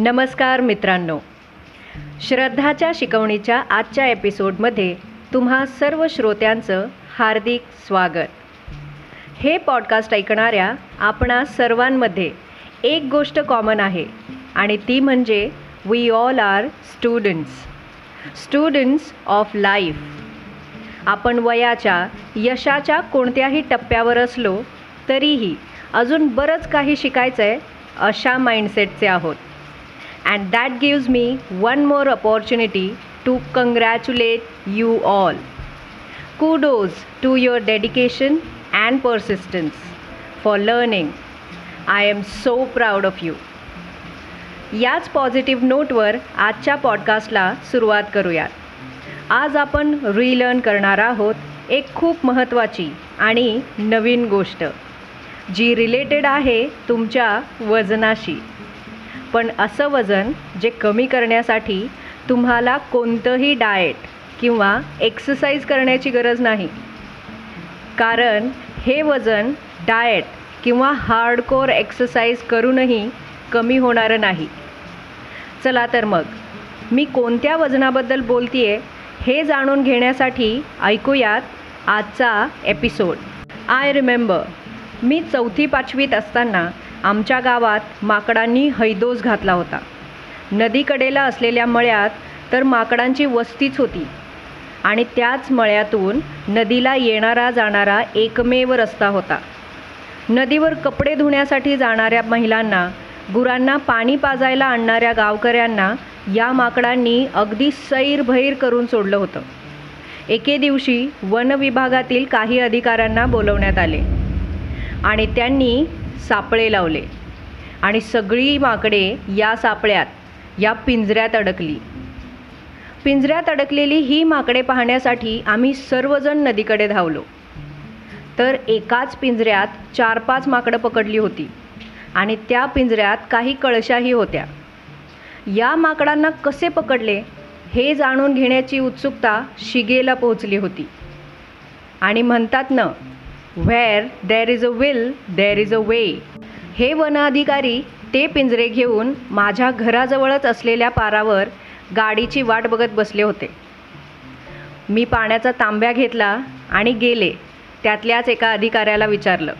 नमस्कार मित्रांनो. श्रद्धाच्या शिकवणीच्या आजच्या एपिसोडमध्ये तुम्हा सर्व श्रोत्यांचं हार्दिक स्वागत. हे पॉडकास्ट ऐकणाऱ्या आपणा सर्वांमध्ये एक गोष्ट कॉमन आहे आणि ती म्हणजे we all are students students of life आपण वयाच्या यशाच्या कोणत्याही टप्प्यावर असलो तरीही अजून बरंच काही शिकायचं आहे अशा माइंडसेटचे आहोत. And that gives me one more opportunity to congratulate you all Kudos to your dedication and persistence for learning I am so proud of you याच पॉझिटिव्ह नोटवर आजच्या पॉडकास्टला सुरुवात करूयात. आज आपण रिलर्न करणार आहोत एक खूप महत्त्वाची आणि नवीन गोष्ट जी रिलेटेड आहे तुमच्या वजनाशी. पण असं वजन जे कमी करण्यासाठी तुम्हाला कोणतंही डाएट किंवा एक्सरसाइज करण्याची गरज नाही. कारण हे वजन डाएट किंवा हार्डकोर एक्सरसाइज करूनही कमी होणारं नाही. चला तर मग मी कोणत्या वजनाबद्दल बोलते आहे हे जाणून घेण्यासाठी ऐकूयात आजचा एपिसोड. आय रिमेंबर मी चौथी पाचवीत असताना आमच्या गावात माकडांनी हैदोस घातला होता. नदीकडेला असलेल्या मळ्यात तर माकडांची वस्तीच होती. आणि त्याच मळ्यातून नदीला येणारा जाणारा एकमेव रस्ता होता. नदीवर कपडे धुण्यासाठी जाणाऱ्या महिलांना गुरांना पाणी पाजायला आणणाऱ्या गावकऱ्यांना या माकडांनी अगदी सैरभैर करून सोडलं होतं. एके दिवशी वन विभागातील काही अधिकाऱ्यांना बोलवण्यात आले. आणि त्यांनी सापळे लावले. आणि सगळी माकडे या सापळ्यात या पिंजऱ्यात अडकली. पिंजऱ्यात अडकलेली ही माकडे पाहण्यासाठी आम्ही सर्वजण नदीकडे धावलो. तर एकाच पिंजऱ्यात चार पाच माकडं पकडली होती आणि त्या पिंजऱ्यात काही कळशाही होत्या. या माकडांना कसे पकडले हे जाणून घेण्याची उत्सुकता शिगेला पोहोचली होती. आणि म्हणतात ना where there is a will there is a way हे वन अधिकारी ते पिंजरे घेऊन माझ्या घराजवळच असलेल्या पारावर गाडीची वाट बघत बसले होते. मी पाण्याचा तांब्या घेतला आणि गेले त्यातल्याच एका अधिकाऱ्याला विचारलं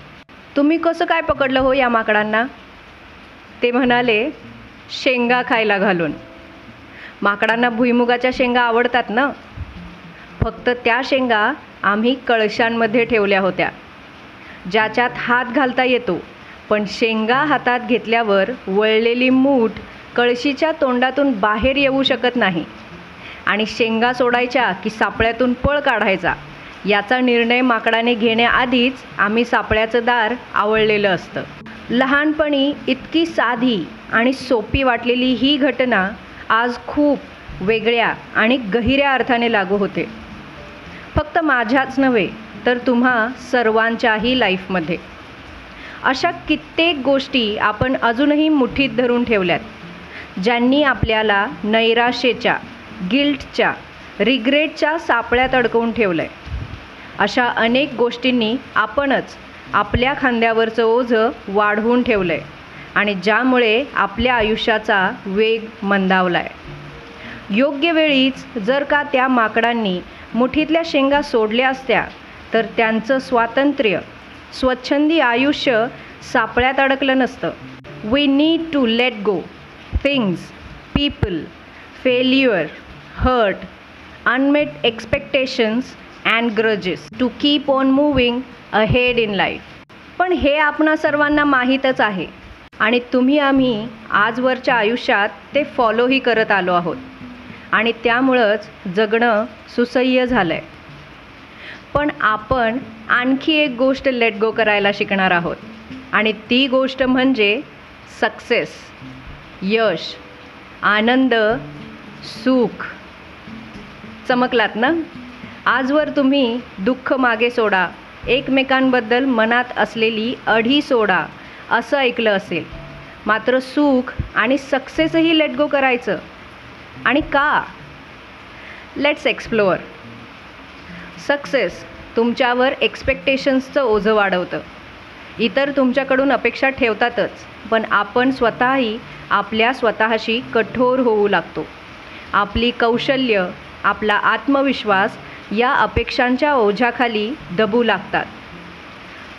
तुम्ही कसं काय पकडलं हो या माकडांना? ते म्हणाले शेंगा खायला घालून. माकडांना भुईमुगाच्या शेंगा आवडतात ना? फक्त त्या शेंगा आम्ही कळशांमध्ये ठेवल्या होत्या. ज्याच्यात हात घालता येतो. पण शेंगा हातात घेतल्यावर वळलेली मूठ कळशीच्या तोंडातून बाहेर येऊ शकत नाही. आणि शेंगा सोडायच्या की सापळ्यातून पळ काढायचा याचा निर्णय माकडाने घेण्याआधीच आम्ही सापळ्याचं दार आवळलेलं असतं. लहानपणी इतकी साधी आणि सोपी वाटलेली ही घटना आज खूप वेगळ्या आणि गहिऱ्या अर्थाने लागू होते. फक्त माझ्याच नव्हे तर तुम्हा सर्वांच्याही लाईफमध्ये अशा कित्येक गोष्टी आपण अजूनही मुठीत धरून ठेवल्यात ज्यांनी आपल्याला नैराशेच्या गिल्टच्या रिग्रेटच्या सापळ्यात अडकवून ठेवलं आहे अशा अनेक गोष्टींनी आपणच आपल्या खांद्यावरचं ओझं वाढवून ठेवलं आहे आणि ज्यामुळे आपल्या आयुष्याचा वेग मंदावला आहे योग्य वेळीच जर का त्या माकडांनी मुठीतल्या शेंगा सोडल्या असत्या तर त्यांचं स्वातंत्र्य स्वच्छंदी आयुष्य सापळ्यात अडकलं नसतं. We need to let go things people failure hurt unmet expectations and grudges to keep on moving ahead in life पण हे आपणा सर्वांना माहीतच आहे. आणि तुम्ही आम्ही आजवरच्या आयुष्यात ते फॉलोही करत आलो आहोत. आणि त्यामुळंच जगणं सुसह्य झालं आहे पण आपण आणखी एक गोष्ट लेट गो करायला शिकणार आहोत. आणि ती गोष्ट म्हणजे सक्सेस यश आनंद सुख. चमकलात ना? आजवर तुम्ही दुःख मागे सोडा. एकमेकांबद्दल मनात असलेली अढी सोडा. असं ऐकलं असेल. मात्र सुख आणि सक्सेसही लेट गो करायचं. आणि का? लेट्स एक्सप्लोअर सक्सेस तुमच्यावर एक्सपेक्टेशन्सचं ओझं वाढवतं. इतर तुमच्याकडून अपेक्षा ठेवतातच पण आपण स्वतःही आपल्या स्वतःशी कठोर होऊ लागतो. आपली कौशल्य आपला आत्मविश्वास या अपेक्षांच्या ओझ्याखाली दबू लागतात.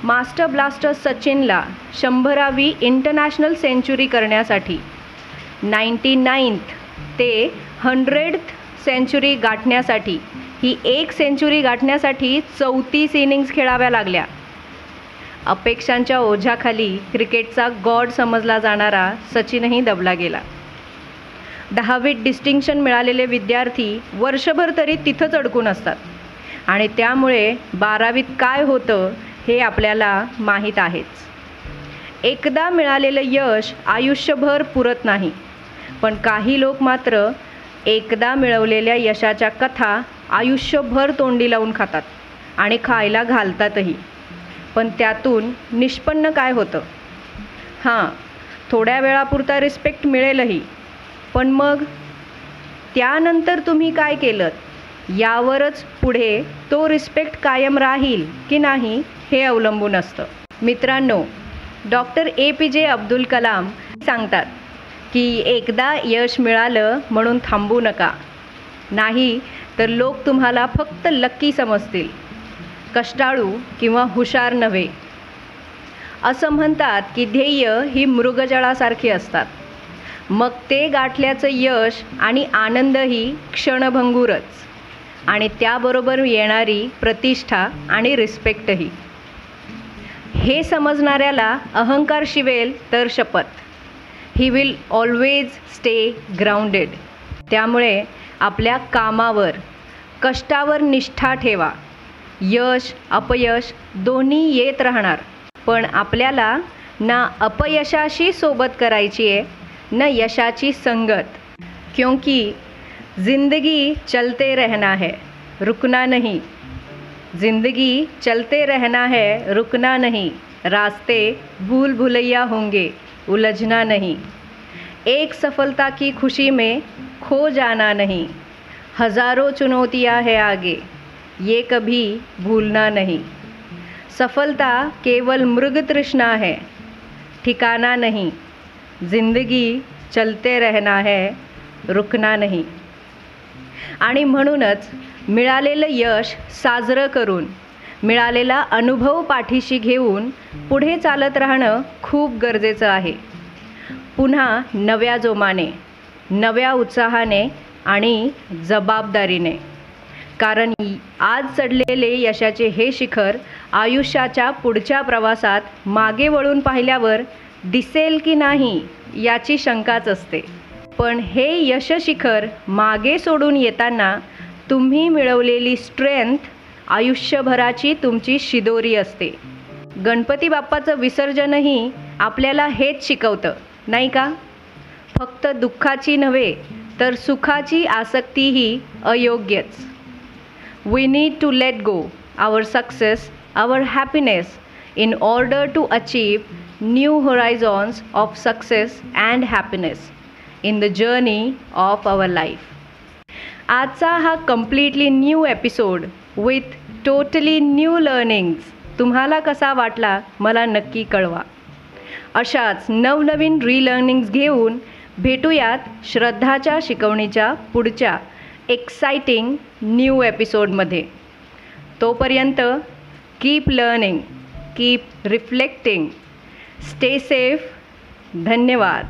मास्टर ब्लास्टर सचिनला शंभरावी इंटरनॅशनल सेंचुरी करण्यासाठी नाईंटी नाईन्थ ते हंड्रेड सेंचुरी गाठण्यासाठी ही एक सेंचुरी गाठण्यासाठी चौतीस इनिंग्स खेळाव्या लागल्या. अपेक्षांच्या ओझ्याखाली क्रिकेटचा गॉड समजला जाणारा सचिनही दबला गेला. दहावीत डिस्टिंक्शन मिळालेले विद्यार्थी वर्षभर तरी तिथंच अडकून असतात आणि त्यामुळे बारावीत काय होतं हे आपल्याला माहीत आहेच. एकदा मिळालेलं यश आयुष्यभर पुरत नाही पण काही लोक मात्र एकदा मिळवलेल्या यशाच्या कथा आयुष्यभर तोंडी लावून खातात आणि खायला घालतातही. पण त्यातून निष्पन्न काय होतं? हां थोड्या वेळापुरता रिस्पेक्ट मिळेलही. पण मग? त्यानंतर तुम्ही काय केलं यावरच पुढे तो रिस्पेक्ट कायम राहील की नाही हे अवलंबून असतं. मित्रांनो डॉक्टर ए पी जे अब्दुल कलाम सांगतात की एकदा यश मिळालं म्हणून थांबू नका. नाही तर लोक तुम्हाला फक्त लक्की समजतील. कष्टाळू किंवा हुशार नव्हे. असं म्हणतात की ध्येय ही मृगजळासारखी असतात. मग ते गाठल्याचं यश आणि आनंदही क्षणभंगूरच. आणि त्याबरोबर येणारी प्रतिष्ठा आणि रिस्पेक्टही. हे समजणाऱ्याला अहंकार शिवेल तर शपथ. He will always stay grounded त्यामुळे आपल्या कामावर कष्टावर निष्ठा ठेवा. यश अपयश दोन्ही येत राहणार. पण आपल्याला ना अपयशाशी सोबत करायची आहे न यशाची संगत. क्योंकि जिंदगी चलते रहना है रुकना नहीं. जिंदगी चलते रहना है रुकना नहीं. रास्ते भूल भुलैया होंगे उलझना नहीं. एक सफलता की खुशी में खो जाना नहीं। हजारों चुनौतियां है आगे। ये कभी भूलना नहीं। सफलता केवल मृग तृष्णा है। ठिकाना नहीं। जिंदगी चलते रहना है रुकना नहीं। आणि म्हणूनच मिळालेलं यश साजरं करून मिळालेला अनुभव पाठीशी घेऊन पुढे चालत राहणं खूप गरजेचं आहे. पुन्हा नव्या जोमाने. नव्या उत्साहाने आणि जबाबदारीने. कारण आज चढलेले यशाचे हे शिखर आयुष्याच्या पुढच्या प्रवासात मागे वळून पाहिल्यावर दिसेल की नाही याची शंकाच असते. पण हे यशशिखर मागे सोडून येताना तुम्ही मिळवलेली स्ट्रेंथ आयुष्यभराची तुमची शिदोरी असते. गणपती बाप्पाचं विसर्जनही आपल्याला हेच शिकवतं नाही का? फक्त दुःखाची नव्हे तर सुखाची आसक्तीही अयोग्यच. We need to let go our success our happiness in order to achieve new horizons of success and happiness in the journey of our life आजचा हा completely new episode with totally new learnings तुम्हाला कसा वाटला मला नक्की कळवा. अशाच नवनवीन रिलर्निंग्स घेऊन भेटूयात श्रद्धाच्या शिकवणीच्या पुढच्या एक्साइटिंग न्यू एपिसोडमध्ये तोपर्यंत keep learning keep reflecting stay safe धन्यवाद.